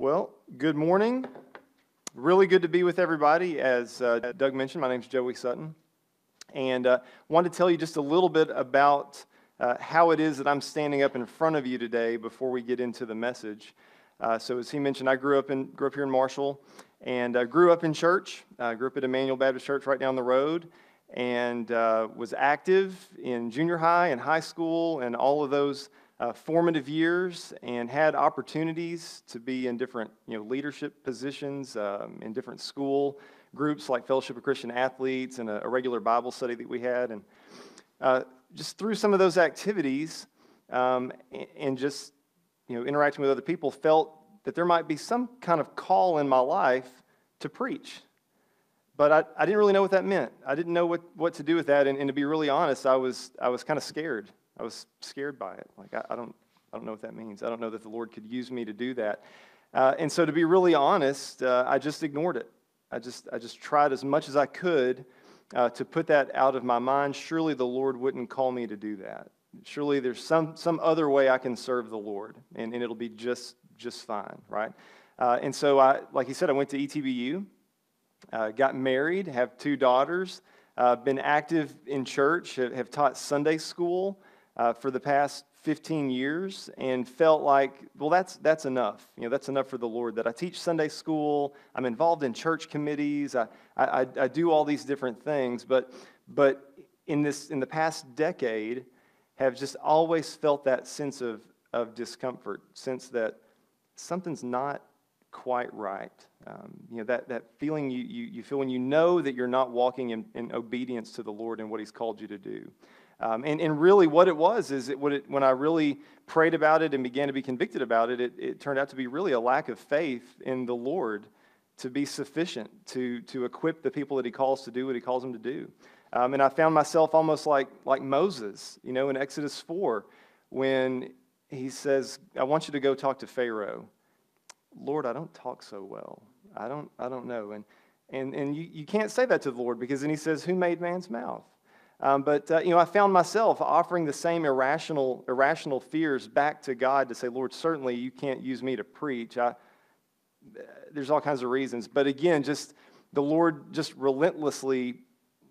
Well, good morning. Really good to be with everybody. As uh, Doug mentioned, my name is Joey Sutton. And uh, wanted to tell you just a little bit about uh, how it is that I'm standing up in front of you today before we get into the message. Uh, so, as he mentioned, I grew up, in, grew up here in Marshall and uh, grew up in church. I grew up at Emmanuel Baptist Church right down the road and uh, was active in junior high and high school and all of those uh, formative years and had opportunities to be in different you know, leadership positions um, in different school groups like Fellowship of Christian Athletes and a, a regular Bible study that we had. And uh, just through some of those activities um, and, just you know, interacting with other people, felt that there might be some kind of call in my life to preach. But I, I didn't really know what that meant. I didn't know what, what to do with that. And, and to be really honest, I was, I was kind of scared. I was scared by it. Like, I, I, don't, I don't know what that means. I don't know that the Lord could use me to do that. Uh, and so, to be really honest, uh, I just ignored it. I just, I just tried as much as I could uh, to put that out of my mind. Surely the Lord wouldn't call me to do that. Surely there's some, some other way I can serve the Lord, and, and it'll be just, just fine, right? Uh, and so, I, like he said, I went to ETBU, uh, got married, have two daughters, uh, been active in church, have, have taught Sunday school uh, for the past 15 years and felt like, well, that's, that's enough. You know, that's enough for the Lord. That I teach Sunday school, I'm involved in church committees, I, I, I do all these different things, but, but in, this, in the past decade, have just always felt that sense of, of discomfort, sense that something's not quite right. Um, you know, that, that feeling you, you, you feel when you know that you're not walking in, in obedience to the Lord and what He's called you to do. Um, and, and really, what it was is it, it, when I really prayed about it and began to be convicted about it, it, it turned out to be really a lack of faith in the Lord to be sufficient to, to equip the people that He calls to do what He calls them to do. Um, and I found myself almost like, like Moses, you know, in Exodus 4, when he says, I want you to go talk to Pharaoh. Lord, I don't talk so well. I don't, I don't know. And, and, and you, you can't say that to the Lord because then he says, Who made man's mouth? Um, but uh, you know, I found myself offering the same irrational, irrational fears back to God to say, Lord, certainly you can't use me to preach. I, there's all kinds of reasons, but again, just the Lord just relentlessly,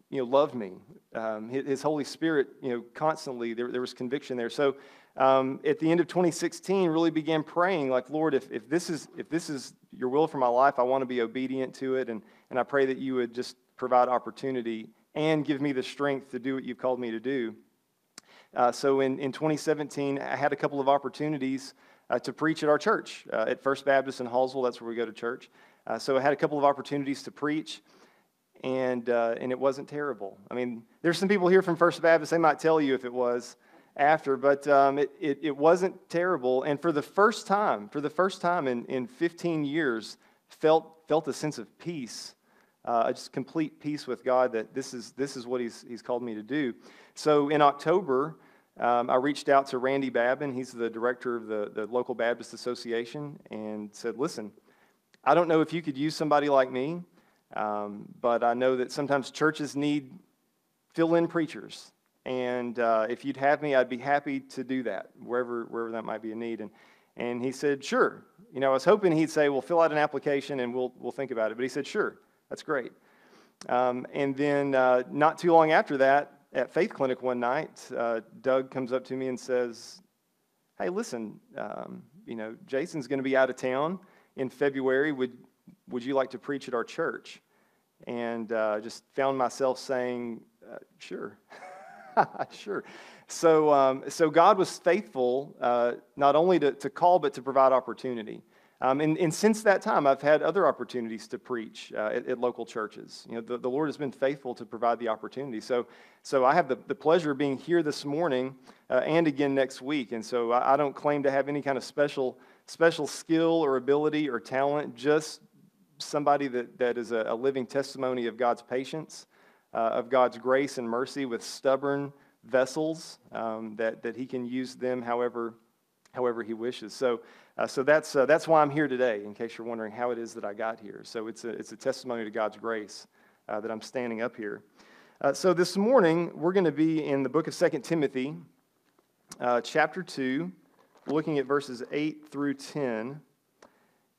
you know, loved me. Um, his, his, Holy Spirit, you know, constantly there, there was conviction there. So um, at the end of 2016, really began praying like, Lord, if, if this is if this is your will for my life, I want to be obedient to it, and and I pray that you would just provide opportunity and give me the strength to do what you've called me to do. Uh, so in, in 2017, I had a couple of opportunities uh, to preach at our church, uh, at First Baptist in Hallsville. That's where we go to church. Uh, so I had a couple of opportunities to preach, and, uh, and it wasn't terrible. I mean, there's some people here from First Baptist, they might tell you if it was after, but um, it, it, it wasn't terrible. And for the first time, for the first time in, in 15 years, felt, felt a sense of peace uh, just complete peace with God that this is, this is what he's, he's called me to do. So in October, um, I reached out to Randy Babin. He's the director of the, the local Baptist Association and said, Listen, I don't know if you could use somebody like me, um, but I know that sometimes churches need fill in preachers. And uh, if you'd have me, I'd be happy to do that, wherever, wherever that might be a need. And, and he said, Sure. You know, I was hoping he'd say, Well, fill out an application and we'll, we'll think about it. But he said, Sure. That's great. Um, and then uh, not too long after that, at Faith Clinic one night, uh, Doug comes up to me and says, Hey, listen, um, you know, Jason's going to be out of town in February. Would, would you like to preach at our church? And uh, just found myself saying, uh, Sure. sure. So, um, so God was faithful uh, not only to, to call, but to provide opportunity. Um, and, and, since that time, I've had other opportunities to preach uh, at, at, local churches. You know, the, the, Lord has been faithful to provide the opportunity. So, so I have the, the pleasure of being here this morning uh, and again next week. And so I, I, don't claim to have any kind of special, special skill or ability or talent, just somebody that, that is a, a living testimony of God's patience, uh, of God's grace and mercy with stubborn vessels, um, that, that He can use them however, however He wishes. So, uh, so that's, uh, that's why I'm here today, in case you're wondering how it is that I got here. So it's a, it's a testimony to God's grace uh, that I'm standing up here. Uh, so this morning, we're going to be in the book of 2 Timothy, uh, chapter 2, looking at verses 8 through 10.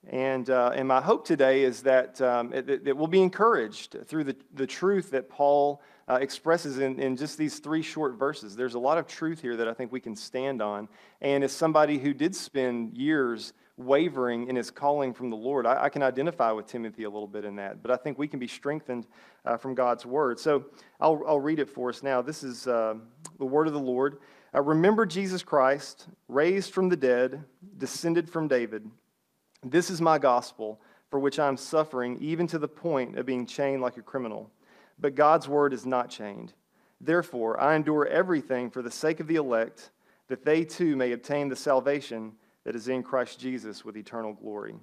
And, uh, and my hope today is that, um, it, we'll be encouraged through the, the truth that Paul uh, expresses in, in just these three short verses. There's a lot of truth here that I think we can stand on. And as somebody who did spend years wavering in his calling from the Lord, I, I can identify with Timothy a little bit in that. But I think we can be strengthened uh, from God's word. So I'll, I'll read it for us now. This is uh, the word of the Lord. Uh, remember Jesus Christ, raised from the dead, descended from David. This is my gospel, for which I am suffering, even to the point of being chained like a criminal. But God's word is not chained. Therefore, I endure everything for the sake of the elect, that they too may obtain the salvation that is in Christ Jesus with eternal glory.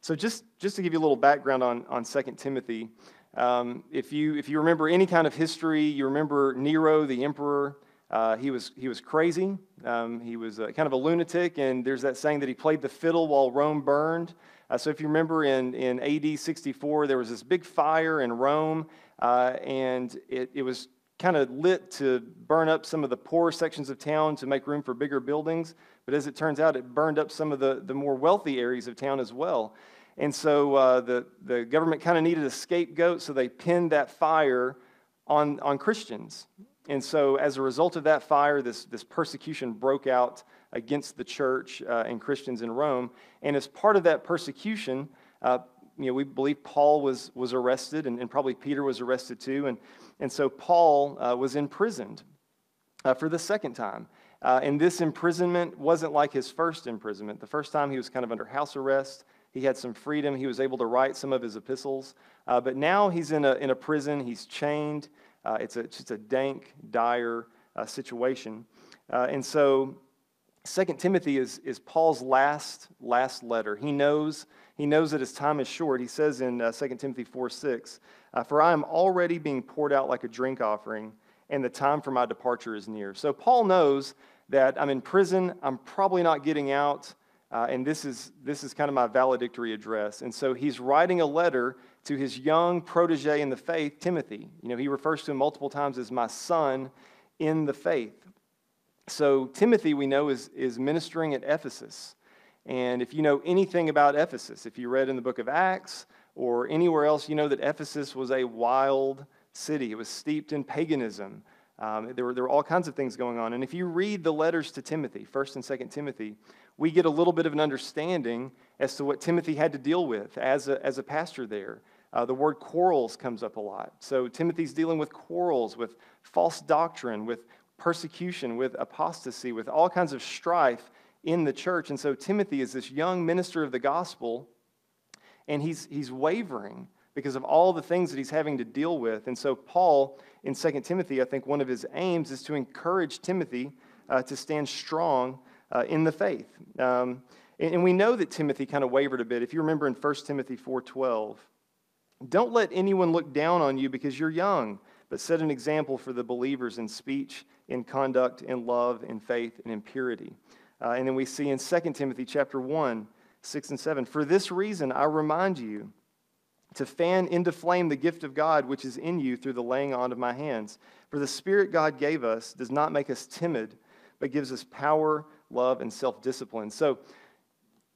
So, just, just to give you a little background on, on 2 Timothy, um, if, you, if you remember any kind of history, you remember Nero, the emperor. Uh, he, was, he was crazy. Um, he was uh, kind of a lunatic, and there's that saying that he played the fiddle while Rome burned. Uh, so if you remember in, in AD 64, there was this big fire in Rome, uh, and it, it was kind of lit to burn up some of the poorer sections of town to make room for bigger buildings. But as it turns out, it burned up some of the, the more wealthy areas of town as well. And so uh, the, the government kind of needed a scapegoat, so they pinned that fire on, on Christians. And so, as a result of that fire, this, this persecution broke out against the church uh, and Christians in Rome. And as part of that persecution, uh, you know, we believe Paul was, was arrested, and, and, probably Peter was arrested too. And, and so, Paul uh, was imprisoned uh, for the second time. Uh, and this imprisonment wasn't like his first imprisonment. The first time he was kind of under house arrest. He had some freedom. He was able to write some of his epistles. Uh, but now he's in a, in a prison. He's chained. Uh, it's, a, it's a dank, dire uh, situation. Uh, and so, Second Timothy is, is Paul's last, last letter. He knows, he knows that his time is short. He says in uh, 2 Timothy 4 6, uh, For I am already being poured out like a drink offering, and the time for my departure is near. So, Paul knows that I'm in prison. I'm probably not getting out. Uh, and this is, this is kind of my valedictory address. And so he's writing a letter to his young protege in the faith, Timothy. You know, he refers to him multiple times as my son in the faith. So, Timothy, we know, is, is ministering at Ephesus. And if you know anything about Ephesus, if you read in the book of Acts or anywhere else, you know that Ephesus was a wild city. It was steeped in paganism. Um, there, were, there were all kinds of things going on. And if you read the letters to Timothy, 1st and 2nd Timothy, we get a little bit of an understanding as to what Timothy had to deal with as a, as a pastor there. Uh, the word quarrels comes up a lot. So Timothy's dealing with quarrels, with false doctrine, with persecution, with apostasy, with all kinds of strife in the church. And so Timothy is this young minister of the gospel, and he's, he's wavering because of all the things that he's having to deal with. And so, Paul in 2 Timothy, I think one of his aims is to encourage Timothy uh, to stand strong uh, in the faith. Um, and, and, we know that Timothy kind of wavered a bit. If you remember in 1 Timothy 4.12, don't let anyone look down on you because you're young, but set an example for the believers in speech, in conduct, in love, in faith, and in purity. Uh, and then we see in 2 Timothy chapter 1, 6 and 7, For this reason I remind you to fan into flame the gift of God which is in you through the laying on of my hands. For the Spirit God gave us does not make us timid, but gives us power, love, and self discipline. So,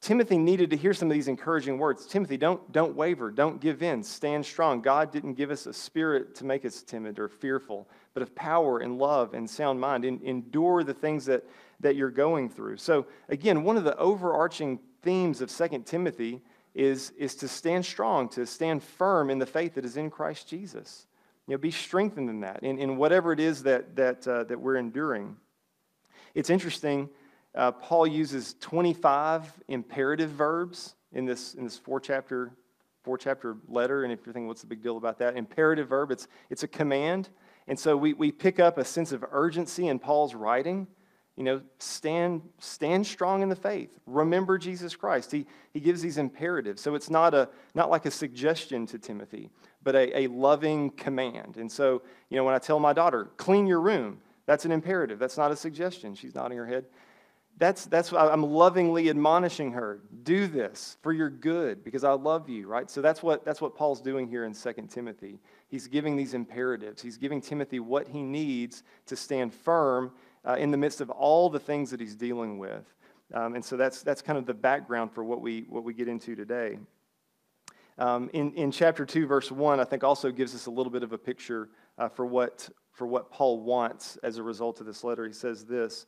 Timothy needed to hear some of these encouraging words. Timothy, don't, don't waver, don't give in, stand strong. God didn't give us a spirit to make us timid or fearful, but of power and love and sound mind. In, endure the things that, that you're going through. So, again, one of the overarching themes of 2 Timothy is, is to stand strong, to stand firm in the faith that is in Christ Jesus. You know, be strengthened in that, in, in whatever it is that, that, uh, that we're enduring. It's interesting uh, Paul uses 25 imperative verbs in this, in this four chapter, four chapter letter. And if you're thinking, what's the big deal about that? Imperative verb, it's, it's a command. And so we, we pick up a sense of urgency in Paul's writing. You know, stand, stand strong in the faith. Remember Jesus Christ. He, he gives these imperatives. So it's not, a, not like a suggestion to Timothy, but a, a loving command. And so, you know, when I tell my daughter, clean your room, that's an imperative. That's not a suggestion. She's nodding her head. That's, that's I'm lovingly admonishing her. Do this for your good because I love you, right? So that's what, that's what Paul's doing here in 2 Timothy. He's giving these imperatives. He's giving Timothy what he needs to stand firm uh, in the midst of all the things that he's dealing with. Um, and so that's, that's kind of the background for what we, what we get into today. Um, in, in chapter 2, verse 1, I think also gives us a little bit of a picture uh, for, what, for what Paul wants as a result of this letter. He says this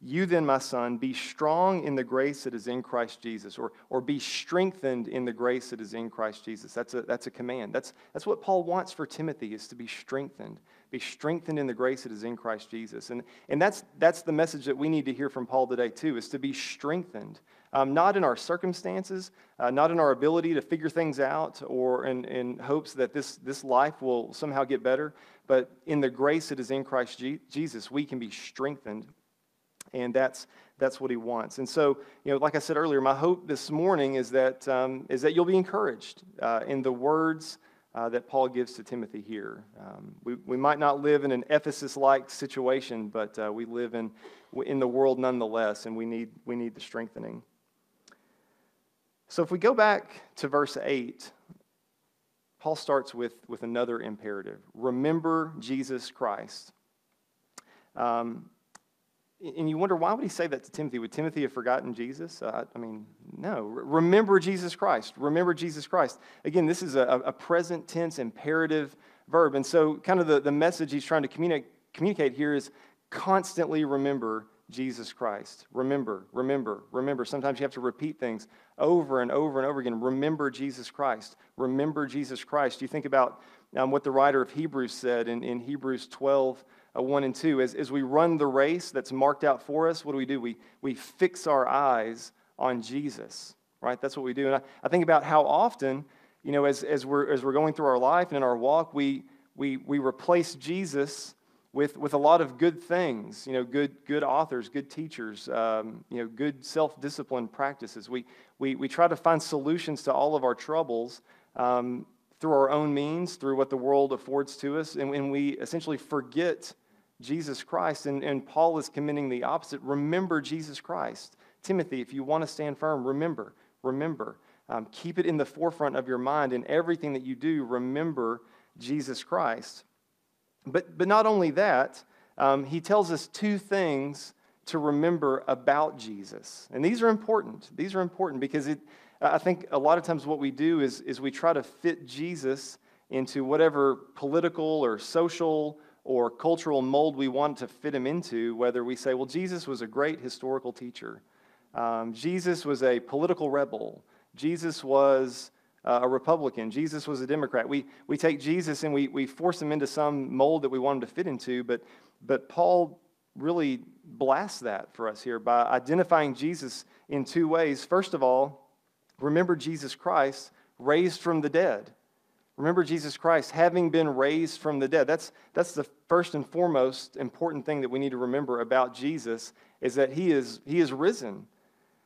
You then, my son, be strong in the grace that is in Christ Jesus, or, or be strengthened in the grace that is in Christ Jesus. That's a, that's a command. That's, that's what Paul wants for Timothy, is to be strengthened. Be strengthened in the grace that is in Christ Jesus. And, and that's, that's the message that we need to hear from Paul today, too, is to be strengthened um, not in our circumstances, uh, not in our ability to figure things out or in, in hopes that this, this life will somehow get better, but in the grace that is in Christ Jesus, we can be strengthened. And that's, that's what he wants. And so, you know, like I said earlier, my hope this morning is that, um, is that you'll be encouraged uh, in the words uh, that Paul gives to Timothy here. Um, we, we might not live in an Ephesus like situation, but uh, we live in, in the world nonetheless, and we need, we need the strengthening. So if we go back to verse 8, Paul starts with, with another imperative remember Jesus Christ. Um, and you wonder, why would he say that to Timothy? Would Timothy have forgotten Jesus? Uh, I mean, no. Remember Jesus Christ. Remember Jesus Christ. Again, this is a, a present tense imperative verb. And so, kind of the, the message he's trying to communicate, communicate here is constantly remember Jesus Christ. Remember, remember, remember. Sometimes you have to repeat things over and over and over again. Remember Jesus Christ. Remember Jesus Christ. You think about um, what the writer of Hebrews said in, in Hebrews 12, uh, 1 and 2. As, as we run the race that's marked out for us, what do we do? We, we fix our eyes on Jesus, right? That's what we do. And I, I think about how often, you know, as, as, we're, as we're going through our life and in our walk, we, we, we replace Jesus with, with a lot of good things, you know, good, good authors, good teachers, um, you know, good self-discipline practices. We, we, we try to find solutions to all of our troubles um, through our own means, through what the world affords to us, and, and we essentially forget Jesus Christ. And, and Paul is commending the opposite. Remember Jesus Christ. Timothy, if you want to stand firm, remember, remember. Um, keep it in the forefront of your mind. In everything that you do, remember Jesus Christ. But, but not only that, um, he tells us two things to remember about Jesus. And these are important. These are important because it, I think a lot of times what we do is, is we try to fit Jesus into whatever political or social or cultural mold we want to fit him into, whether we say, well, Jesus was a great historical teacher, um, Jesus was a political rebel, Jesus was uh, a Republican. Jesus was a Democrat. We, we take Jesus and we, we force him into some mold that we want him to fit into, but, but Paul really blasts that for us here by identifying Jesus in two ways. First of all, remember Jesus Christ raised from the dead. Remember Jesus Christ having been raised from the dead. That's, that's the first and foremost important thing that we need to remember about Jesus is that he is, he is risen.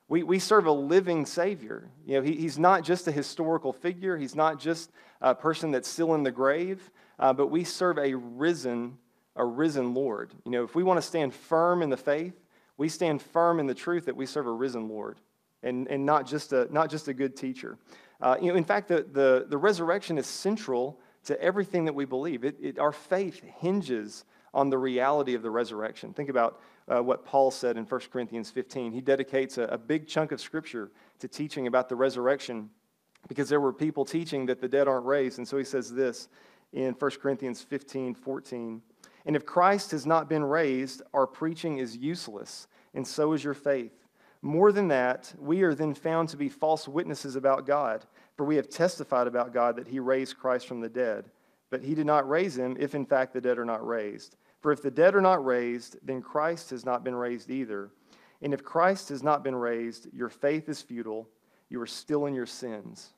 We, we serve a living Savior. You know, he, he's not just a historical figure, he's not just a person that's still in the grave, uh, but we serve a risen, a risen Lord. You know, if we want to stand firm in the faith, we stand firm in the truth that we serve a risen Lord and, and not, just a, not just a good teacher. Uh, you know, in fact, the, the, the resurrection is central to everything that we believe. It, it, our faith hinges on the reality of the resurrection. Think about uh, what Paul said in 1 Corinthians 15. He dedicates a, a big chunk of scripture to teaching about the resurrection because there were people teaching that the dead aren't raised. And so he says this in 1 Corinthians 15 14. And if Christ has not been raised, our preaching is useless, and so is your faith. More than that, we are then found to be false witnesses about God, for we have testified about God that he raised Christ from the dead. But he did not raise him if in fact the dead are not raised. For if the dead are not raised, then Christ has not been raised either. And if Christ has not been raised, your faith is futile. You are still in your sins.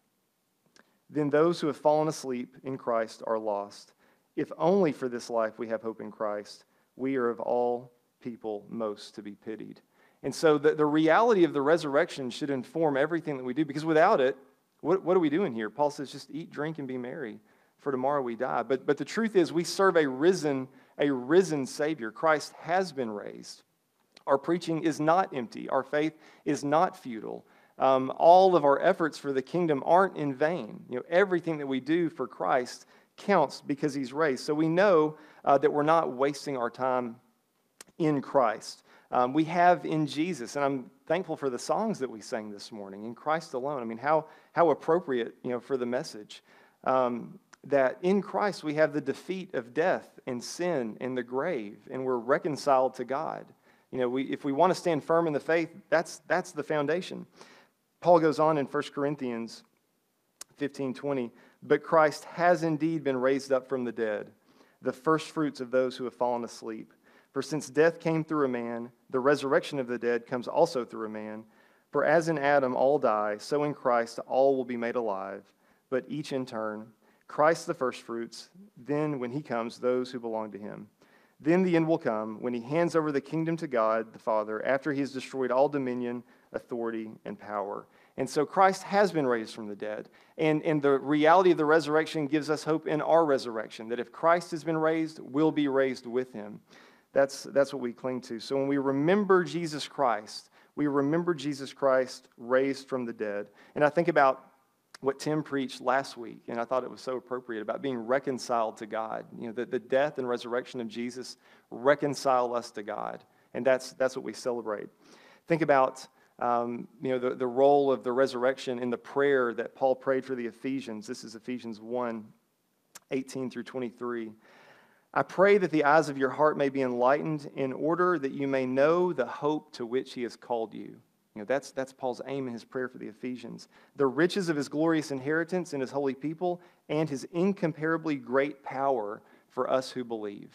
Then those who have fallen asleep in Christ are lost. If only for this life we have hope in Christ, we are of all people most to be pitied. And so the, the reality of the resurrection should inform everything that we do, because without it, what, what are we doing here? Paul says, just eat, drink, and be merry, for tomorrow we die. But, but the truth is, we serve a risen a risen Savior. Christ has been raised. Our preaching is not empty, our faith is not futile. Um, all of our efforts for the kingdom aren't in vain. You know, everything that we do for Christ counts because he's raised. So we know uh, that we're not wasting our time in Christ. um, we have in Jesus. And I'm thankful for the songs that we sang this morning, in Christ alone. I mean, how, how appropriate, you know, for the message. Um, that in Christ we have the defeat of death and sin and the grave, and we're reconciled to God. You know, we, if we want to stand firm in the faith, that's, that's the foundation. Paul goes on in 1 Corinthians 15 20, but Christ has indeed been raised up from the dead, the first fruits of those who have fallen asleep. For since death came through a man, the resurrection of the dead comes also through a man. For as in Adam all die, so in Christ all will be made alive, but each in turn. Christ the firstfruits, then when he comes, those who belong to him. Then the end will come when he hands over the kingdom to God the Father after he has destroyed all dominion, authority, and power. And so Christ has been raised from the dead. And, and the reality of the resurrection gives us hope in our resurrection that if Christ has been raised, we'll be raised with him. That's, that's what we cling to. So when we remember Jesus Christ, we remember Jesus Christ raised from the dead. And I think about what Tim preached last week, and I thought it was so appropriate about being reconciled to God. You know, that the death and resurrection of Jesus reconcile us to God. And that's, that's what we celebrate. Think about um, you know, the, the role of the resurrection in the prayer that Paul prayed for the Ephesians. This is Ephesians 1 18 through 23. I pray that the eyes of your heart may be enlightened in order that you may know the hope to which he has called you. You know, that's, that's Paul's aim in his prayer for the Ephesians. The riches of his glorious inheritance in his holy people and his incomparably great power for us who believe.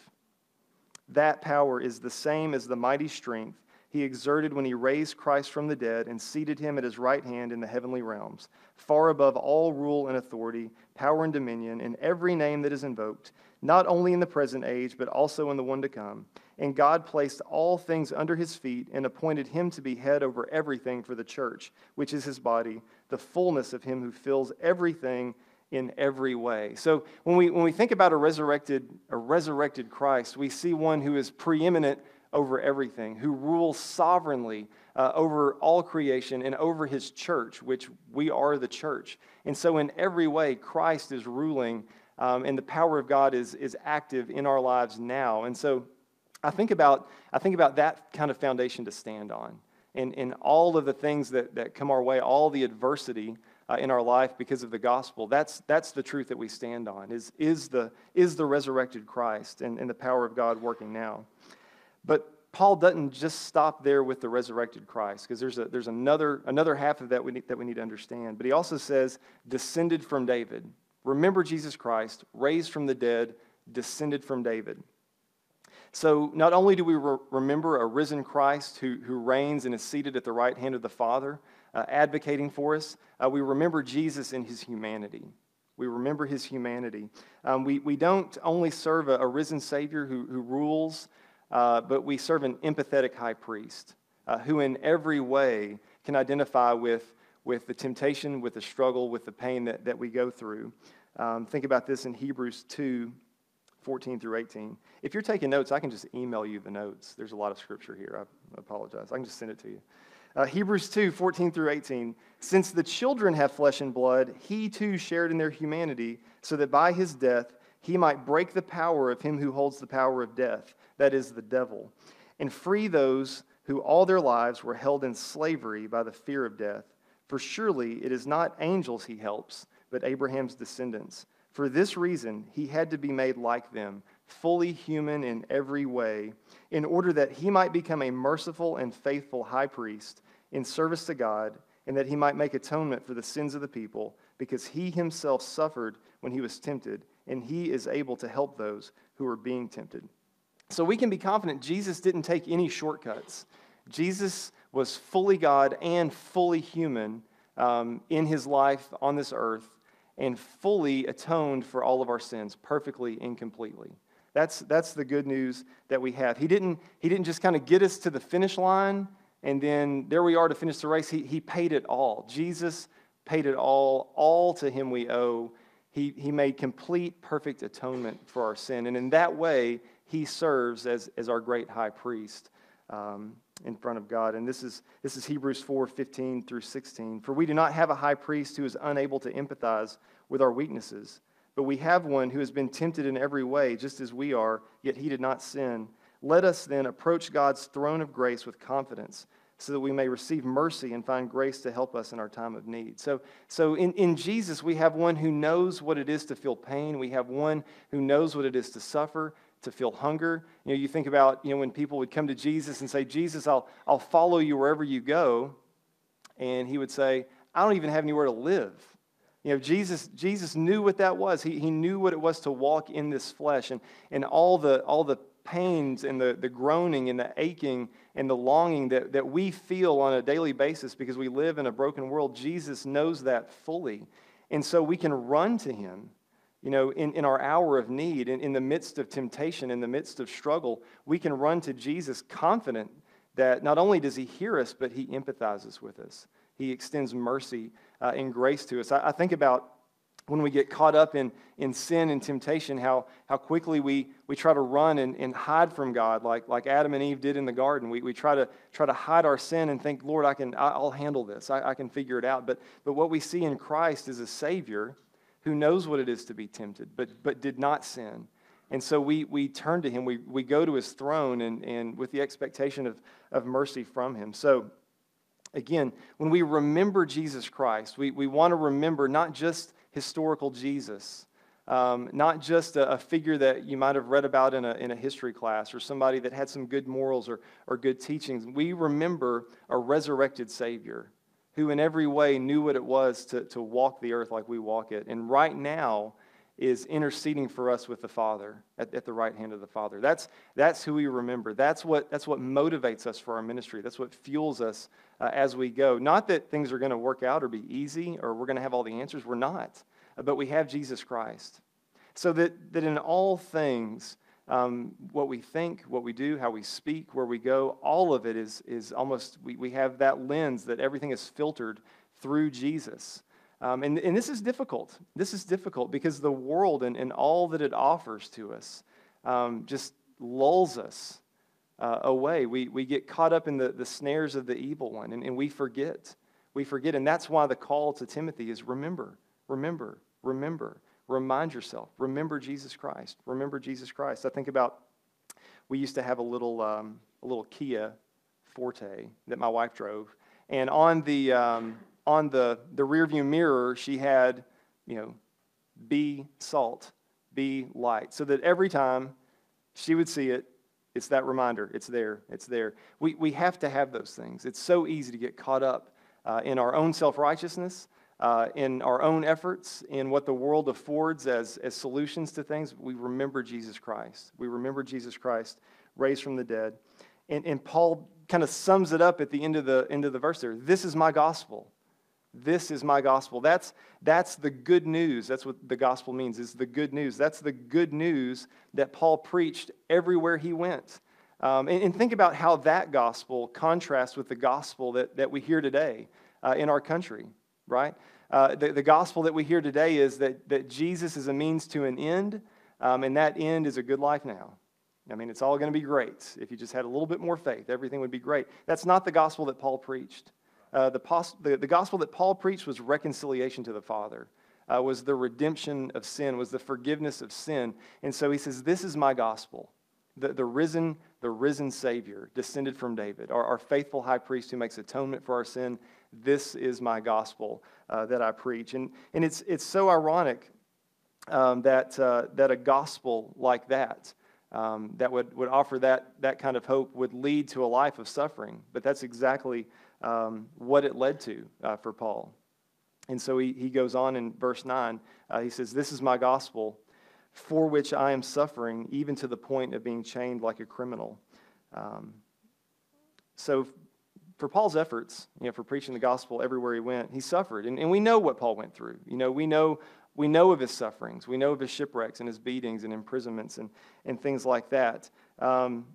That power is the same as the mighty strength he exerted when he raised Christ from the dead and seated him at his right hand in the heavenly realms, far above all rule and authority, power and dominion, in every name that is invoked, not only in the present age, but also in the one to come. And God placed all things under his feet and appointed him to be head over everything for the church, which is his body, the fullness of him who fills everything in every way. So when we, when we think about a resurrected, a resurrected Christ, we see one who is preeminent over everything, who rules sovereignly uh, over all creation and over his church, which we are the church. And so, in every way, Christ is ruling, um, and the power of God is, is active in our lives now. And so, I think about, I think about that kind of foundation to stand on. And, and all of the things that, that come our way, all the adversity uh, in our life because of the gospel, that's, that's the truth that we stand on, is, is, the, is the resurrected Christ and, and the power of God working now. But Paul doesn't just stop there with the resurrected Christ, because there's, a, there's another, another half of that we need, that we need to understand. But he also says, descended from David. Remember Jesus Christ, raised from the dead, descended from David. So not only do we re- remember a risen Christ who, who reigns and is seated at the right hand of the Father, uh, advocating for us, uh, we remember Jesus in his humanity. We remember his humanity. Um, we, we don't only serve a, a risen Savior who, who rules uh, but we serve an empathetic high priest uh, who, in every way, can identify with, with the temptation, with the struggle, with the pain that, that we go through. Um, think about this in Hebrews 2 14 through 18. If you're taking notes, I can just email you the notes. There's a lot of scripture here. I apologize. I can just send it to you. Uh, Hebrews 2 14 through 18. Since the children have flesh and blood, he too shared in their humanity, so that by his death he might break the power of him who holds the power of death that is, the devil, and free those who all their lives were held in slavery by the fear of death. For surely it is not angels he helps, but Abraham's descendants. For this reason, he had to be made like them, fully human in every way, in order that he might become a merciful and faithful high priest in service to God, and that he might make atonement for the sins of the people, because he himself suffered when he was tempted, and he is able to help those who are being tempted. So we can be confident Jesus didn't take any shortcuts. Jesus was fully God and fully human um, in his life on this earth and fully atoned for all of our sins perfectly and completely. That's, that's the good news that we have. He didn't, he didn't just kind of get us to the finish line and then there we are to finish the race. He, he paid it all. Jesus paid it all. All to him we owe. He, he made complete, perfect atonement for our sin. And in that way, he serves as, as our great high priest um, in front of God. And this is, this is Hebrews 4 15 through 16. For we do not have a high priest who is unable to empathize with our weaknesses, but we have one who has been tempted in every way, just as we are, yet he did not sin. Let us then approach God's throne of grace with confidence so that we may receive mercy and find grace to help us in our time of need. So, so in, in Jesus, we have one who knows what it is to feel pain. We have one who knows what it is to suffer, to feel hunger. You know, you think about, you know, when people would come to Jesus and say, Jesus, I'll, I'll follow you wherever you go. And he would say, I don't even have anywhere to live. You know, Jesus, Jesus knew what that was. He, he knew what it was to walk in this flesh and, and all the, all the pains and the, the groaning and the aching and the longing that, that we feel on a daily basis because we live in a broken world. Jesus knows that fully. And so we can run to him, you know, in, in our hour of need, in, in the midst of temptation, in the midst of struggle. We can run to Jesus confident that not only does he hear us, but he empathizes with us. He extends mercy uh, and grace to us. I, I, think about when we get caught up in, in sin and temptation, how, how quickly we, we try to run and, and hide from God, like, like Adam and Eve did in the garden. We, we try, to, try to hide our sin and think, Lord, I can, I'll handle this. I, I can figure it out. But, but what we see in Christ is a Savior who knows what it is to be tempted, but, but did not sin. And so we, we turn to him, we, we go to his throne and, and with the expectation of, of mercy from him. So, again, when we remember Jesus Christ, we, we want to remember not just historical Jesus, um, not just a, a, figure that you might have read about in a, in a history class or somebody that had some good morals or, or good teachings. We remember a resurrected Savior who, in every way, knew what it was to, to walk the earth like we walk it. And right now, is interceding for us with the Father at, at, the right hand of the Father. That's, that's who we remember. That's what, that's what motivates us for our ministry. That's what fuels us uh, as we go. Not that things are going to work out or be easy or we're going to have all the answers. We're not. But we have Jesus Christ. So that, that in all things, um, what we think, what we do, how we speak, where we go, all of it is, is almost, we, we have that lens that everything is filtered through Jesus. Um, and, and this is difficult. This is difficult because the world and, and all that it offers to us um, just lulls us uh, away. We, we get caught up in the, the snares of the evil one and, and we forget. We forget. And that's why the call to Timothy is remember, remember, remember. Remind yourself. Remember Jesus Christ. Remember Jesus Christ. I think about we used to have a little, um, a little Kia Forte that my wife drove. And on the, um, on the, the rearview mirror, she had, you know, be salt, be light, so that every time she would see it, it's that reminder. It's there. It's there. We, we have to have those things. It's so easy to get caught up uh, in our own self righteousness, uh, in our own efforts, in what the world affords as, as solutions to things. We remember Jesus Christ. We remember Jesus Christ raised from the dead. And, and Paul kind of sums it up at the end of the, end of the verse there. This is my gospel. This is my gospel. That's, that's the good news. That's what the gospel means, is the good news. That's the good news that Paul preached everywhere he went. Um, and, and, think about how that gospel contrasts with the gospel that, that we hear today uh, in our country, right? Uh, the, the gospel that we hear today is that, that Jesus is a means to an end, um, and that end is a good life now. I mean, it's all going to be great. If you just had a little bit more faith, everything would be great. That's not the gospel that Paul preached. Uh, the, pos- the, the, gospel that Paul preached was reconciliation to the Father, uh, was the redemption of sin, was the forgiveness of sin. And so he says, This is my gospel. The, the risen, the risen Savior, descended from David, our, our faithful high priest who makes atonement for our sin. This is my gospel uh, that I preach. And, and it's, it's so ironic um, that, uh, that a gospel like that, um, that would, would offer that, that kind of hope, would lead to a life of suffering. But that's exactly um, what it led to uh, for Paul. And so he, he goes on in verse 9. Uh, he says, This is my gospel, for which I am suffering, even to the point of being chained like a criminal. Um, so, for Paul's efforts, you know, for preaching the gospel everywhere he went, he suffered. And, and we know what Paul went through. You know, we know, we know of his sufferings. We know of his shipwrecks and his beatings and imprisonments and, and things like that. Um,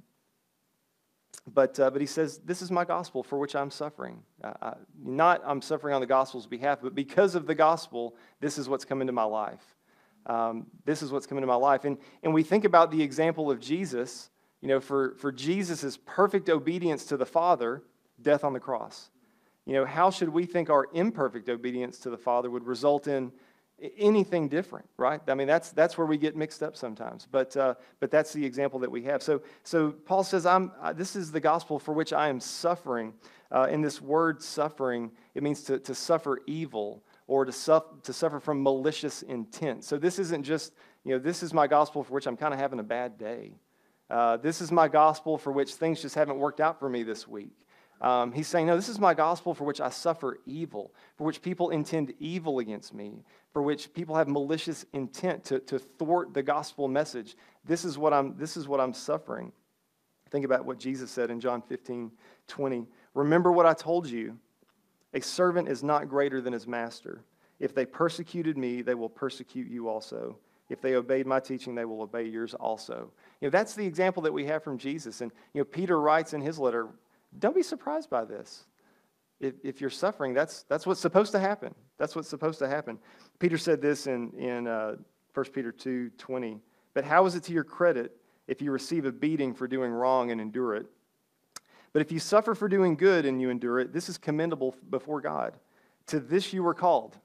but, uh, but he says, This is my gospel for which I'm suffering. Uh, I, not I'm suffering on the gospel's behalf, but because of the gospel, this is what's come into my life. Um, this is what's come into my life. And, and we think about the example of Jesus, you know, for, for Jesus' perfect obedience to the Father, death on the cross. You know, how should we think our imperfect obedience to the Father would result in, anything different, right? I mean, that's, that's where we get mixed up sometimes. But, uh, but that's the example that we have. So, so Paul says, I'm, uh, this is the gospel for which I am suffering. Uh, in this word suffering, it means to, to suffer evil or to, suffer, to suffer from malicious intent. So this isn't just, you know, this is my gospel for which I'm kind of having a bad day. Uh, this is my gospel for which things just haven't worked out for me this week. Um, he's saying, No, this is my gospel for which I suffer evil, for which people intend evil against me, for which people have malicious intent to, to thwart the gospel message. This is, what I'm, this is what I'm suffering. Think about what Jesus said in John 15 20. Remember what I told you a servant is not greater than his master. If they persecuted me, they will persecute you also. If they obeyed my teaching, they will obey yours also. You know, that's the example that we have from Jesus. And you know, Peter writes in his letter, don't be surprised by this. If, if you're suffering, that's, that's what's supposed to happen. That's what's supposed to happen. Peter said this in, in uh, 1 Peter 2 20. But how is it to your credit if you receive a beating for doing wrong and endure it? But if you suffer for doing good and you endure it, this is commendable before God. To this you were called.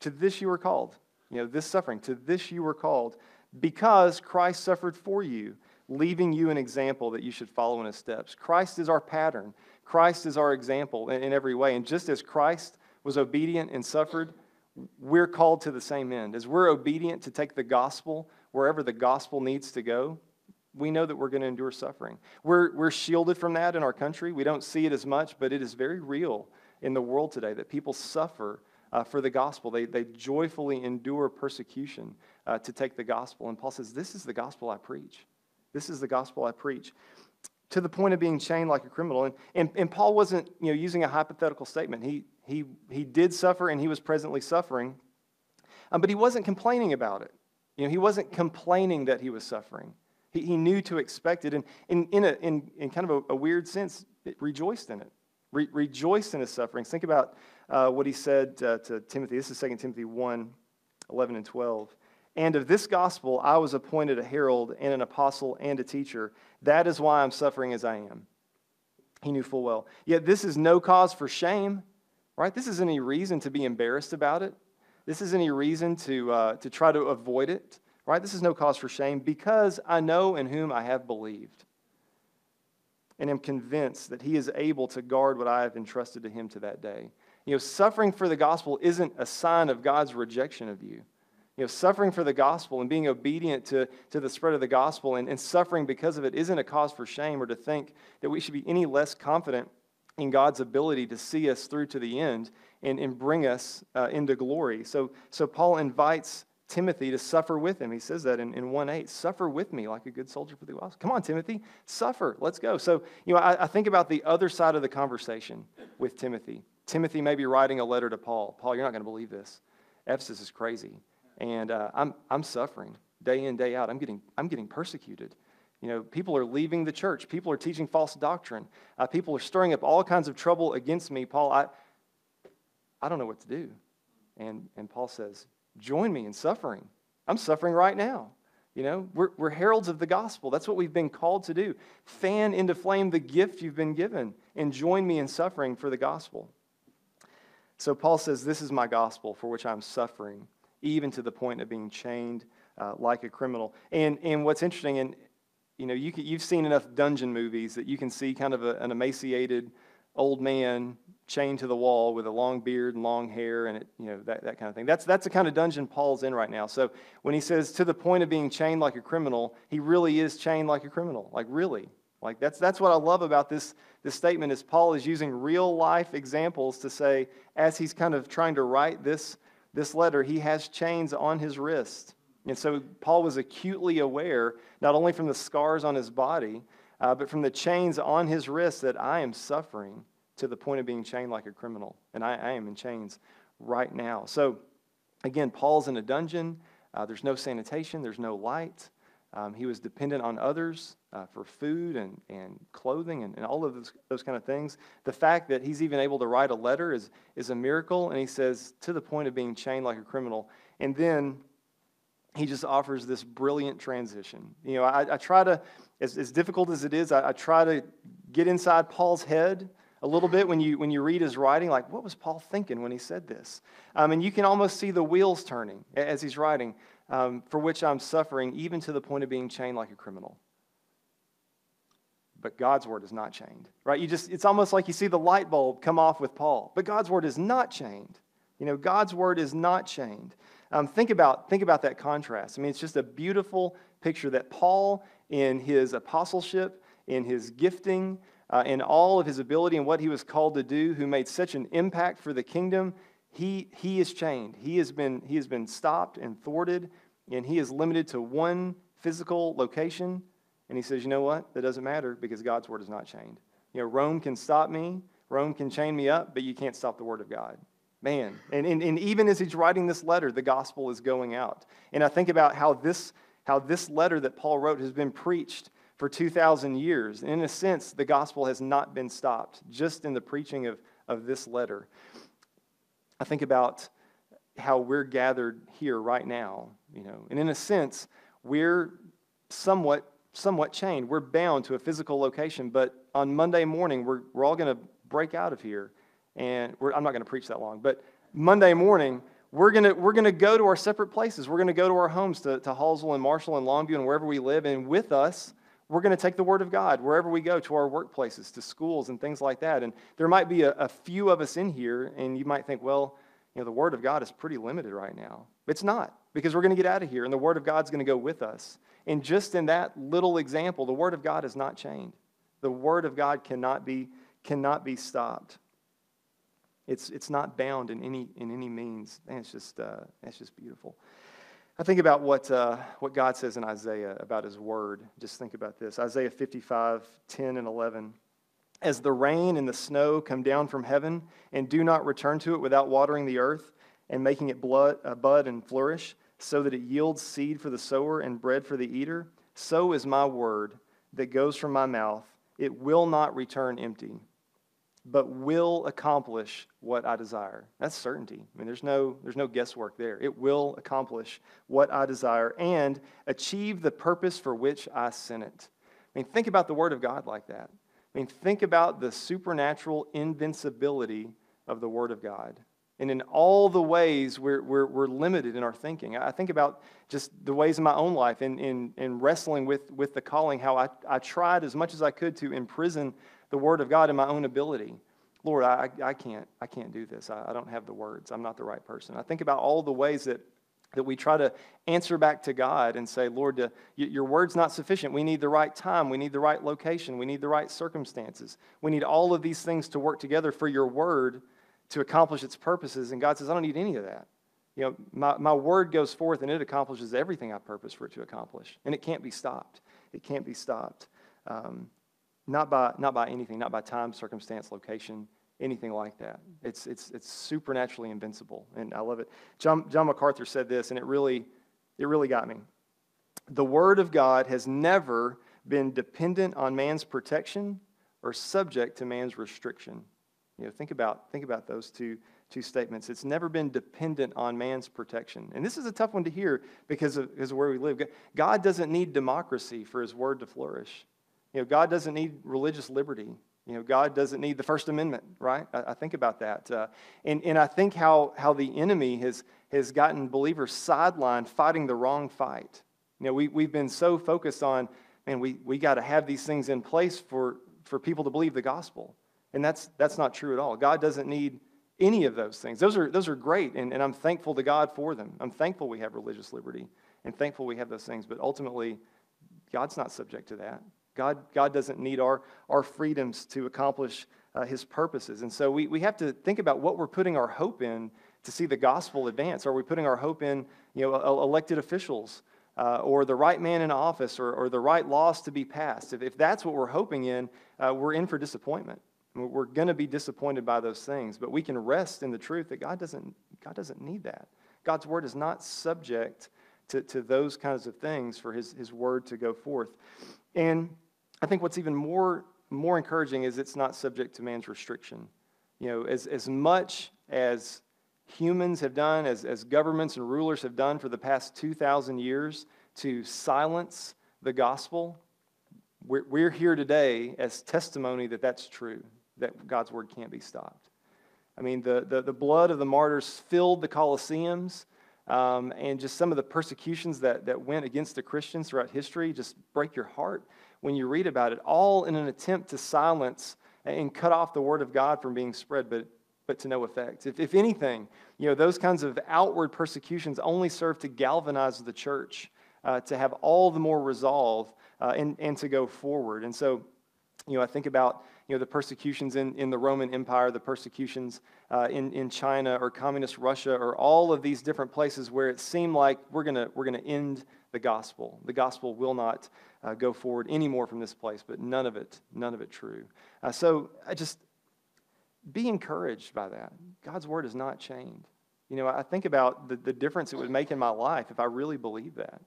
To this you were called. You know, this suffering, to this you were called, because Christ suffered for you leaving you an example that you should follow in his steps. Christ is our pattern, Christ is our example in, in every way. And just as Christ was obedient and suffered, we're called to the same end. As we're obedient to take the gospel wherever the gospel needs to go, we know that we're going to endure suffering. We're, we're shielded from that in our country. We don't see it as much, but it is very real in the world today that people suffer uh, for the gospel. They, they joyfully endure persecution uh, to take the gospel. And Paul says, This is the gospel I preach. This is the gospel I preach. To the point of being chained like a criminal. And, and, and Paul wasn't you know, using a hypothetical statement. He, he, he did suffer and he was presently suffering, um, but he wasn't complaining about it. You know, he wasn't complaining that he was suffering. He, he knew to expect it. And in, in, a, in, in kind of a, a weird sense, rejoiced in it. Re, rejoiced in his sufferings. Think about uh, what he said uh, to Timothy. This is 2 Timothy 1 11 and 12. And of this gospel I was appointed a herald and an apostle and a teacher. That is why I'm suffering as I am. He knew full well. Yet this is no cause for shame, right? This isn't any reason to be embarrassed about it. This isn't any reason to, uh, to try to avoid it, right? This is no cause for shame because I know in whom I have believed and am convinced that he is able to guard what I have entrusted to him to that day. You know, suffering for the gospel isn't a sign of God's rejection of you you know, suffering for the gospel and being obedient to, to the spread of the gospel and, and suffering because of it isn't a cause for shame or to think that we should be any less confident in God's ability to see us through to the end and, and bring us uh, into glory. So, so Paul invites Timothy to suffer with him. He says that in, in 1 8, suffer with me like a good soldier for the gospel. Come on, Timothy, suffer. Let's go. So, you know, I, I think about the other side of the conversation with Timothy. Timothy may be writing a letter to Paul. Paul, you're not going to believe this. Ephesus is crazy and uh, I'm, I'm suffering day in, day out. I'm getting, I'm getting persecuted. You know, people are leaving the church. People are teaching false doctrine. Uh, people are stirring up all kinds of trouble against me. Paul, I, I don't know what to do. And, and Paul says, join me in suffering. I'm suffering right now. You know, we're, we're heralds of the gospel. That's what we've been called to do. Fan into flame the gift you've been given and join me in suffering for the gospel. So Paul says, This is my gospel for which I'm suffering even to the point of being chained uh, like a criminal. And, and what's interesting, and you know, you you've seen enough dungeon movies that you can see kind of a, an emaciated old man chained to the wall with a long beard and long hair and it, you know that, that kind of thing. That's, that's the kind of dungeon paul's in right now. So when he says to the point of being chained like a criminal he really is chained like a criminal. Like really. Like that's, that's what i love about this, this statement is paul is using real life examples to say as he's kind of trying to write this this letter, he has chains on his wrist. And so Paul was acutely aware, not only from the scars on his body, uh, but from the chains on his wrist, that I am suffering to the point of being chained like a criminal. And I, I am in chains right now. So, again, Paul's in a dungeon. Uh, there's no sanitation, there's no light. Um, he was dependent on others uh, for food and, and clothing and, and all of those, those kind of things. The fact that he's even able to write a letter is, is a miracle. And he says, to the point of being chained like a criminal. And then he just offers this brilliant transition. You know, I, I try to, as, as difficult as it is, I, I try to get inside Paul's head a little bit when you, when you read his writing, like, what was Paul thinking when he said this? Um, and you can almost see the wheels turning as he's writing, um, for which I'm suffering, even to the point of being chained like a criminal. But God's word is not chained, right? You just, it's almost like you see the light bulb come off with Paul. But God's word is not chained. You know, God's word is not chained. Um, think, about, think about that contrast. I mean, it's just a beautiful picture that Paul, in his apostleship, in his gifting, uh, in all of his ability and what he was called to do, who made such an impact for the kingdom, he, he is chained. He has, been, he has been stopped and thwarted, and he is limited to one physical location. And he says, You know what? That doesn't matter because God's word is not chained. You know, Rome can stop me, Rome can chain me up, but you can't stop the word of God. Man, and, and, and even as he's writing this letter, the gospel is going out. And I think about how this, how this letter that Paul wrote has been preached for 2,000 years. And In a sense, the gospel has not been stopped just in the preaching of, of this letter. I think about how we're gathered here right now, you know, and in a sense, we're somewhat somewhat chained. We're bound to a physical location, but on Monday morning, we're, we're all going to break out of here. And I'm not going to preach that long, but Monday morning, we're going to we're gonna go to our separate places. We're going to go to our homes to, to Hallsville and Marshall and Longview and wherever we live. And with us we're going to take the Word of God wherever we go, to our workplaces, to schools, and things like that. And there might be a, a, few of us in here, and you might think, well, you know, the Word of God is pretty limited right now. It's not, because we're going to get out of here, and the Word of God's going to go with us. And just in that little example, the Word of God is not chained. The Word of God cannot be, cannot be stopped. It's, it's not bound in any, in any means. And it's just, uh, it's just beautiful. I think about what, uh, what God says in Isaiah about his word. Just think about this Isaiah 55, 10 and 11. As the rain and the snow come down from heaven and do not return to it without watering the earth and making it blood, uh, bud and flourish, so that it yields seed for the sower and bread for the eater, so is my word that goes from my mouth. It will not return empty but will accomplish what I desire. That's certainty. I mean, there's no, there's no guesswork there. It will accomplish what I desire and achieve the purpose for which I sent it. I mean, think about the Word of God like that. I mean, think about the supernatural invincibility of the Word of God. And in all the ways we're, we're, we're limited in our thinking. I think about just the ways in my own life in, in, in wrestling with, with the calling, how I, I tried as much as I could to imprison the Word of God in my own ability. Lord, I, I, can't, I can't do this. I, I don't have the words. I'm not the right person. I think about all the ways that, that we try to answer back to God and say, Lord, to, your word's not sufficient. We need the right time. We need the right location. We need the right circumstances. We need all of these things to work together for your word to accomplish its purposes. And God says, I don't need any of that. You know, my, my word goes forth and it accomplishes everything I purpose for it to accomplish. And it can't be stopped. It can't be stopped. Um, not by, not by anything, not by time, circumstance, location, anything like that. It's, it's, it's supernaturally invincible, and I love it. John, John MacArthur said this, and it really, it really got me. The Word of God has never been dependent on man's protection or subject to man's restriction. You know, think about, think about those two, two statements. It's never been dependent on man's protection. And this is a tough one to hear because of, because of where we live. God doesn't need democracy for his word to flourish. You know, God doesn't need religious liberty. You know, God doesn't need the First Amendment, right? I, I think about that. Uh, and, and I think how, how the enemy has, has gotten believers sidelined fighting the wrong fight. You know, we, we've been so focused on, man, we, we got to have these things in place for, for people to believe the gospel. And that's, that's not true at all. God doesn't need any of those things. Those are, those are great, and, and I'm thankful to God for them. I'm thankful we have religious liberty and thankful we have those things, but ultimately, God's not subject to that. God, God doesn't need our, our freedoms to accomplish uh, his purposes. And so we, we have to think about what we're putting our hope in to see the gospel advance. Are we putting our hope in you know, elected officials uh, or the right man in office or, or the right laws to be passed? If, if that's what we're hoping in, uh, we're in for disappointment. We're going to be disappointed by those things, but we can rest in the truth that God doesn't, God doesn't need that. God's word is not subject to, to those kinds of things for his, his word to go forth. And I think what's even more, more encouraging is it's not subject to man's restriction. You know, as, as much as humans have done, as, as governments and rulers have done for the past 2,000 years to silence the gospel, we're, we're here today as testimony that that's true. that God's word can't be stopped. I mean, the, the, the blood of the martyrs filled the Colosseums, um, and just some of the persecutions that, that went against the Christians throughout history just break your heart when you read about it, all in an attempt to silence and cut off the word of God from being spread, but, but to no effect. If, if anything, you know, those kinds of outward persecutions only serve to galvanize the church, uh, to have all the more resolve uh, and, and to go forward. And so, you know, I think about you know, the persecutions in, in the Roman Empire, the persecutions uh, in, in China or communist Russia, or all of these different places where it seemed like we're going we're going to end the gospel. The gospel will not uh, go forward anymore from this place, but none of it, none of it true. Uh, so I just be encouraged by that. God's word is not chained. You know, I think about the, the difference it would make in my life if I really believe that.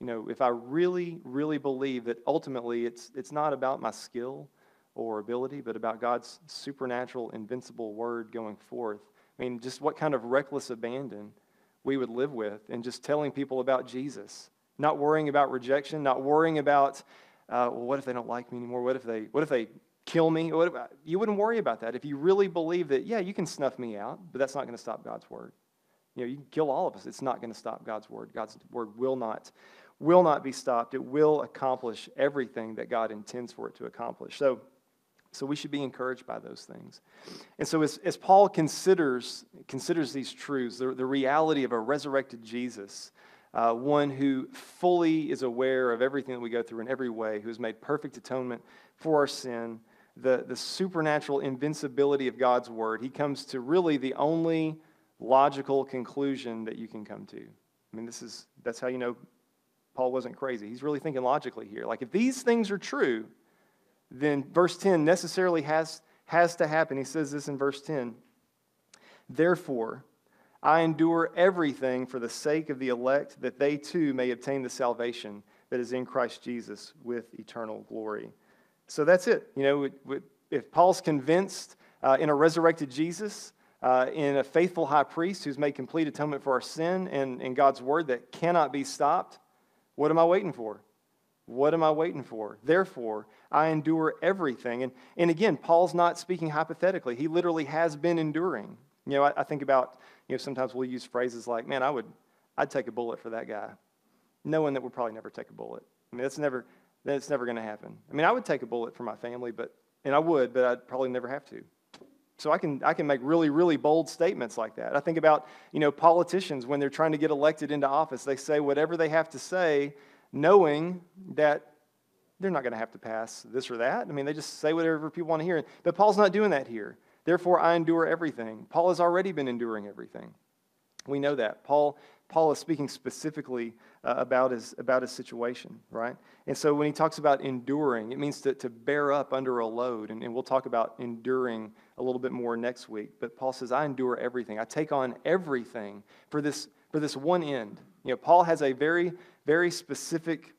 You know, if I really, really believe that ultimately it's, it's not about my skill or ability, but about God's supernatural, invincible word going forth. I mean, just what kind of reckless abandon we would live with and just telling people about Jesus, not worrying about rejection, not worrying about, uh, well, what if they don't like me anymore? What if they, what if they kill me? If, you wouldn't worry about that if you really believe that, yeah, you can snuff me out, but that's not going to stop God's word. You know, you can kill all of us. It's not going to stop God's word. God's word will not, will not be stopped. It will accomplish everything that God intends for it to accomplish. So, so we should be encouraged by those things. And so as, as Paul considers, considers these truths, the, the reality of a resurrected Jesus, uh, one who fully is aware of everything that we go through in every way, who has made perfect atonement for our sin, the, the supernatural invincibility of God's word, he comes to really the only logical conclusion that you can come to. I mean, this is that's how you know Paul wasn't crazy. He's really thinking logically here. Like if these things are true, then verse 10 necessarily has, has to happen. He says this in verse 10 Therefore, I endure everything for the sake of the elect, that they too may obtain the salvation that is in Christ Jesus with eternal glory. So that's it. You know, if Paul's convinced uh, in a resurrected Jesus, uh, in a faithful high priest who's made complete atonement for our sin and in God's word that cannot be stopped, what am I waiting for? What am I waiting for? Therefore, I endure everything. And, and again, Paul's not speaking hypothetically. He literally has been enduring. You know, I, I, think about, you know, sometimes we'll use phrases like, man, I would, I'd take a bullet for that guy, knowing that we'll probably never take a bullet. I mean, that's never, that's never going to happen. I mean, I would take a bullet for my family, but, and I would, but I'd probably never have to. So I can, I can make really, really bold statements like that. I think about, you know, politicians when they're trying to get elected into office, they say whatever they have to say knowing that they're not going to have to pass this or that. I mean, they just say whatever people want to hear. But Paul's not doing that here. Therefore, I endure everything. Paul has already been enduring everything. We know that. Paul, Paul is speaking specifically uh, about, his, about his situation, right? And so when he talks about enduring, it means to, to bear up under a load. And, and we'll talk about enduring a little bit more next week. But Paul says, I endure everything. I take on everything for this, for this one end. You know, Paul has a very very specific,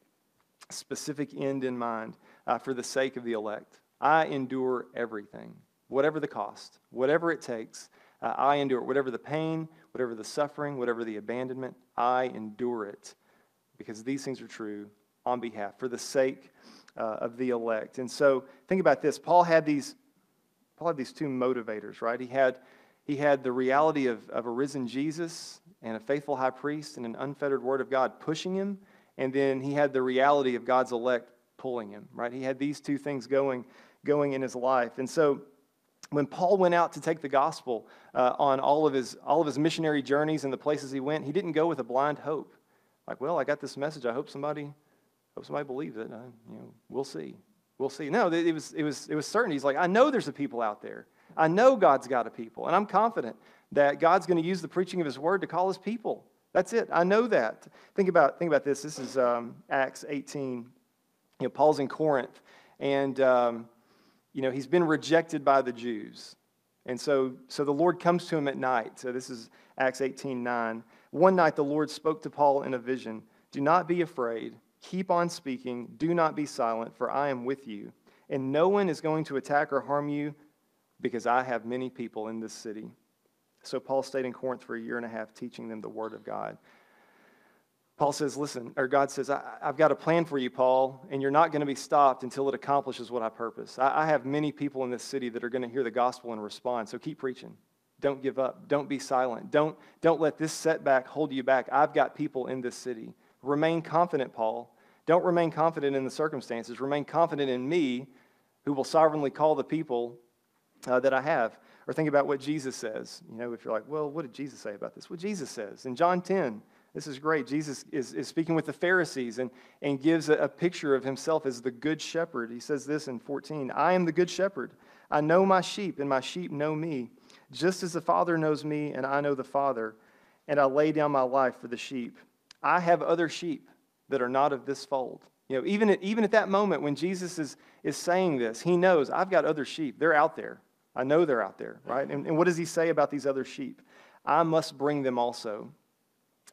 specific end in mind uh, for the sake of the elect. I endure everything, whatever the cost, whatever it takes. Uh, I endure it. Whatever the pain, whatever the suffering, whatever the abandonment, I endure it because these things are true on behalf, for the sake uh, of the elect. And so think about this. Paul had these, Paul had these two motivators, right? He had, he had the reality of, of a risen Jesus and a faithful high priest and an unfettered word of God pushing him. And then he had the reality of God's elect pulling him, right? He had these two things going, going in his life. And so when Paul went out to take the gospel uh, on all of, his, all of his missionary journeys and the places he went, he didn't go with a blind hope. Like, well, I got this message. I hope somebody, hope somebody believes it. I, you know, we'll see. We'll see. No, it was, it, was, it was certain. He's like, I know there's a people out there. I know God's got a people, and I'm confident that God's going to use the preaching of His word to call His people. That's it. I know that. Think about, think about this. This is um, Acts 18. You know, Paul's in Corinth, and um, you know he's been rejected by the Jews, and so so the Lord comes to him at night. So this is Acts 18 9. One night the Lord spoke to Paul in a vision. Do not be afraid. Keep on speaking. Do not be silent, for I am with you, and no one is going to attack or harm you, because I have many people in this city. So Paul stayed in Corinth for a year and a half teaching them the word of God. Paul says, Listen, or God says, I, have got a plan for you, Paul, and you're not going to be stopped until it accomplishes what I purpose. I, I have many people in this city that are going to hear the gospel and respond, so keep preaching. Don't give up. Don't be silent. Don't, don't let this setback hold you back. I've got people in this city. Remain confident, Paul. Don't remain confident in the circumstances. Remain confident in me, who will sovereignly call the people uh, that I have. Or think about what Jesus says. You know, if you're like, well, what did Jesus say about this? What Jesus says in John 10. This is great. Jesus is, is speaking with the Pharisees and, and gives a, a picture of himself as the good shepherd. He says this in 14 I am the good shepherd. I know my sheep, and my sheep know me, just as the Father knows me, and I know the Father, and I lay down my life for the sheep. I have other sheep that are not of this fold. You know, even at, even at that moment when Jesus is, is saying this, he knows I've got other sheep. They're out there. I know they're out there, right? And, and what does he say about these other sheep? I must bring them also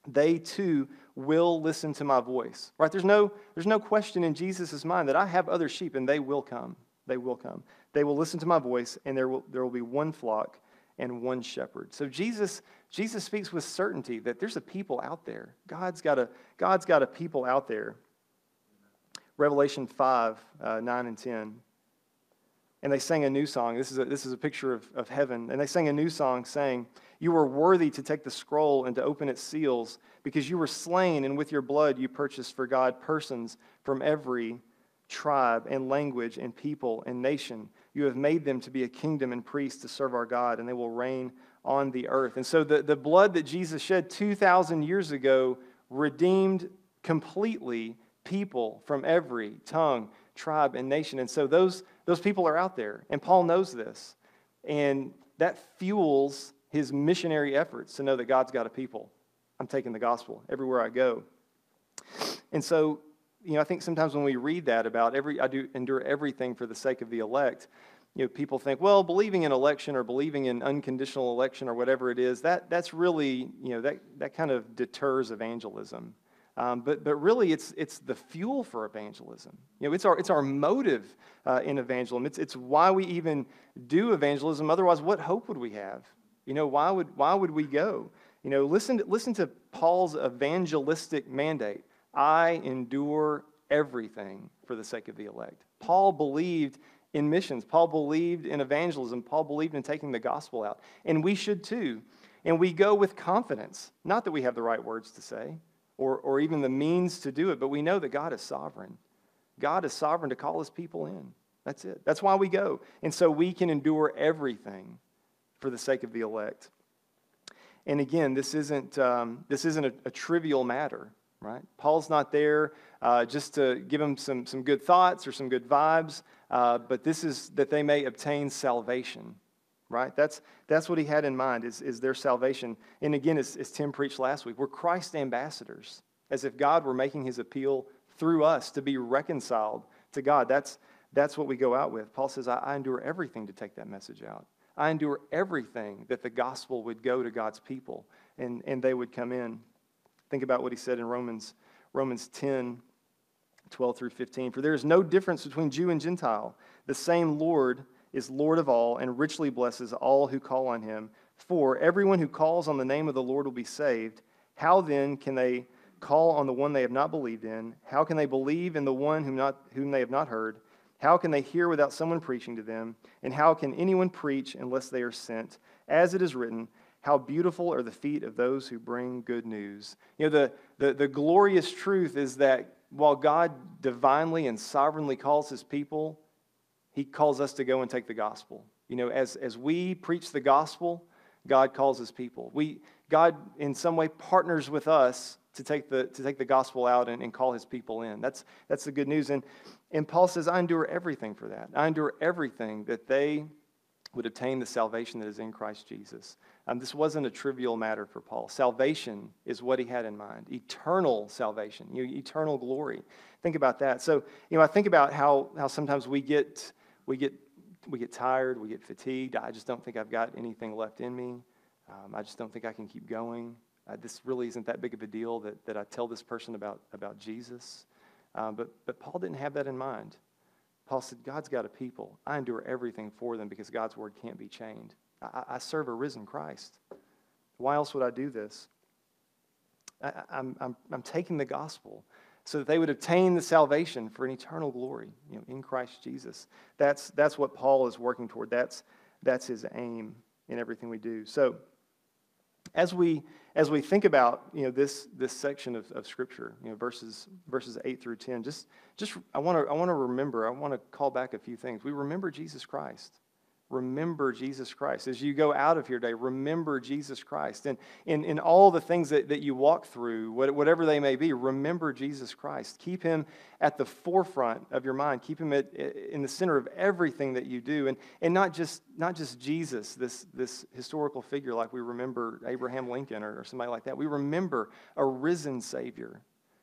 they too will listen to my voice. Right? There's no, there's no question in Jesus' mind that I have other sheep and they will come. They will come. They will listen to my voice, and there will, there will be one flock and one shepherd. So Jesus, Jesus speaks with certainty that there's a people out there. God's got a, God's got a people out there. Revelation 5, uh, 9 and 10. And they sang a new song. This is a, this is a picture of, of heaven. And they sang a new song saying, you were worthy to take the scroll and to open its seals, because you were slain, and with your blood you purchased for God persons from every tribe and language and people and nation. You have made them to be a kingdom and priests to serve our God, and they will reign on the earth. And so the, the blood that Jesus shed 2,000 years ago redeemed completely people from every tongue, tribe, and nation. And so those, those people are out there, and Paul knows this. And that fuels his missionary efforts to know that God's got a people. I'm taking the gospel everywhere I go. And so, you know, I think sometimes when we read that about every, I do endure everything for the sake of the elect, you know, people think, well, believing in election or believing in unconditional election or whatever it is, that, that's really, you know, that, that kind of deters evangelism. Um, but, but really, it's, it's the fuel for evangelism. You know, it's our, it's our motive uh, in evangelism. It's, it's why we even do evangelism. Otherwise, what hope would we have? You know, why would, why would we go? You know, listen to, listen to Paul's evangelistic mandate I endure everything for the sake of the elect. Paul believed in missions, Paul believed in evangelism, Paul believed in taking the gospel out. And we should too. And we go with confidence, not that we have the right words to say or, or even the means to do it, but we know that God is sovereign. God is sovereign to call his people in. That's it. That's why we go. And so we can endure everything for the sake of the elect. And again, this isn't, um, this isn't a, a, trivial matter, right? Paul's not there uh, just to give them some, some good thoughts or some good vibes, uh, but this is that they may obtain salvation, right? That's, that's what he had in mind, is, is their salvation. And again, as, as Tim preached last week, we're Christ ambassadors, as if God were making his appeal through us to be reconciled to God. That's, that's what we go out with. Paul says, I, I endure everything to take that message out. I endure everything that the gospel would go to God's people and, and they would come in. Think about what he said in Romans, Romans 10, 12 through 15. For there is no difference between Jew and Gentile. The same Lord is Lord of all and richly blesses all who call on him. For everyone who calls on the name of the Lord will be saved. How then can they call on the one they have not believed in? How can they believe in the one whom, not, whom they have not heard? How can they hear without someone preaching to them? And how can anyone preach unless they are sent? As it is written, how beautiful are the feet of those who bring good news. You know, the, the, the glorious truth is that while God divinely and sovereignly calls his people, he calls us to go and take the gospel. You know, as, as we preach the gospel, God calls his people. We, God, in some way, partners with us to take the, to take the gospel out and, and call his people in. That's, that's the good news. And, and Paul says, I endure everything for that. I endure everything that they would obtain the salvation that is in Christ Jesus. Um, this wasn't a trivial matter for Paul. Salvation is what he had in mind eternal salvation, you know, eternal glory. Think about that. So, you know, I think about how, how sometimes we get, we, get, we get tired, we get fatigued. I just don't think I've got anything left in me. Um, I just don't think I can keep going. Uh, this really isn't that big of a deal that, that I tell this person about, about Jesus. Um, but, but Paul didn't have that in mind. Paul said, God's got a people. I endure everything for them because God's word can't be chained. I, I serve a risen Christ. Why else would I do this? I, I'm, I'm, I'm taking the gospel so that they would obtain the salvation for an eternal glory you know, in Christ Jesus. That's, that's what Paul is working toward. That's, that's his aim in everything we do. So, as we, as we think about you know, this, this section of, of Scripture, you know, verses, verses 8 through 10, just, just I want to I wanna remember, I want to call back a few things. We remember Jesus Christ remember Jesus Christ. As you go out of here today, remember Jesus Christ. And in, in all the things that, that you walk through, whatever they may be, remember Jesus Christ. Keep him at the forefront of your mind. Keep him at, in the center of everything that you do. And, and not, just, not just Jesus, this, this historical figure like we remember Abraham Lincoln or, or somebody like that. We remember a risen Savior.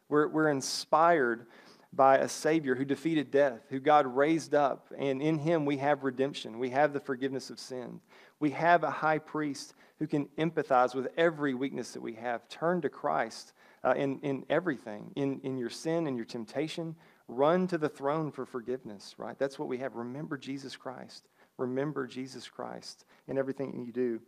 We're, we're inspired by a Savior who defeated death, who God raised up, and in him we have redemption. We have the forgiveness of sin. We have a high priest who can empathize with every weakness that we have. Turn to Christ uh, in, in everything, in, in your sin, in your temptation. Run to the throne for forgiveness, right? That's what we have. Remember Jesus Christ. Remember Jesus Christ in everything you do.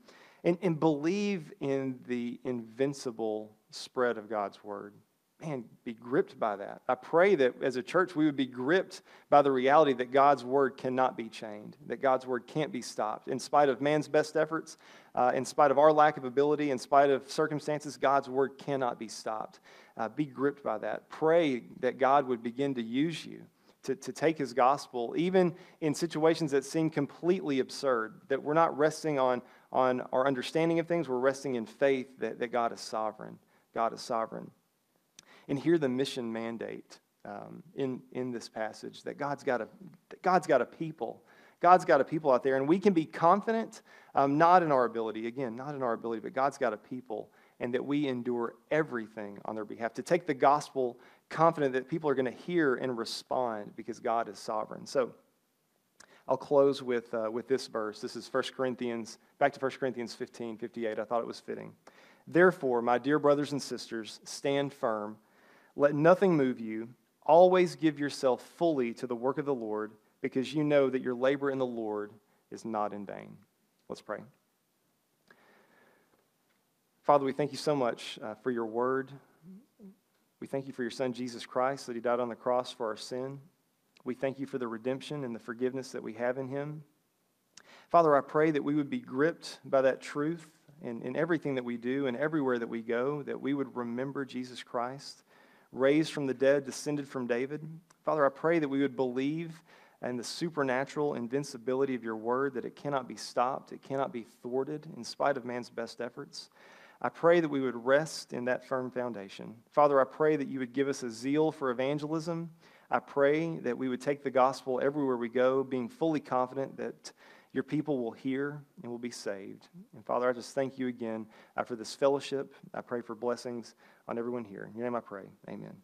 And, and believe in the invincible spread of God's word man, be gripped by that. I pray that as a church we would be gripped by the reality that God's word cannot be chained, that God's word can't be stopped. In spite of man's best efforts, uh, in spite of our lack of ability, in spite of circumstances, God's word cannot be stopped. Uh, be gripped by that. Pray that God would begin to use you. To, to take his gospel, even in situations that seem completely absurd, that we're not resting on, on our understanding of things, we're resting in faith that, that God is sovereign. God is sovereign and hear the mission mandate um, in, in this passage that God's got, a, God's got a people. God's got a people out there, and we can be confident, um, not in our ability, again, not in our ability, but God's got a people, and that we endure everything on their behalf. To take the gospel confident that people are going to hear and respond because God is sovereign. So I'll close with, uh, with this verse. This is 1 Corinthians, back to 1 Corinthians 15, 58. I thought it was fitting. Therefore, my dear brothers and sisters, stand firm let nothing move you. Always give yourself fully to the work of the Lord, because you know that your labor in the Lord is not in vain. Let's pray. Father, we thank you so much uh, for your word. We thank you for your son, Jesus Christ, that he died on the cross for our sin. We thank you for the redemption and the forgiveness that we have in him. Father, I pray that we would be gripped by that truth in, in everything that we do and everywhere that we go, that we would remember Jesus Christ raised from the dead, descended from David. Father, I pray that we would believe in the supernatural invincibility of your word, that it cannot be stopped, it cannot be thwarted in spite of man's best efforts. I pray that we would rest in that firm foundation. Father, I pray that you would give us a zeal for evangelism. I pray that we would take the gospel everywhere we go, being fully confident that your people will hear and will be saved. And Father, I just thank you again uh, for this fellowship. I pray for blessings on everyone here. In your name I pray. Amen.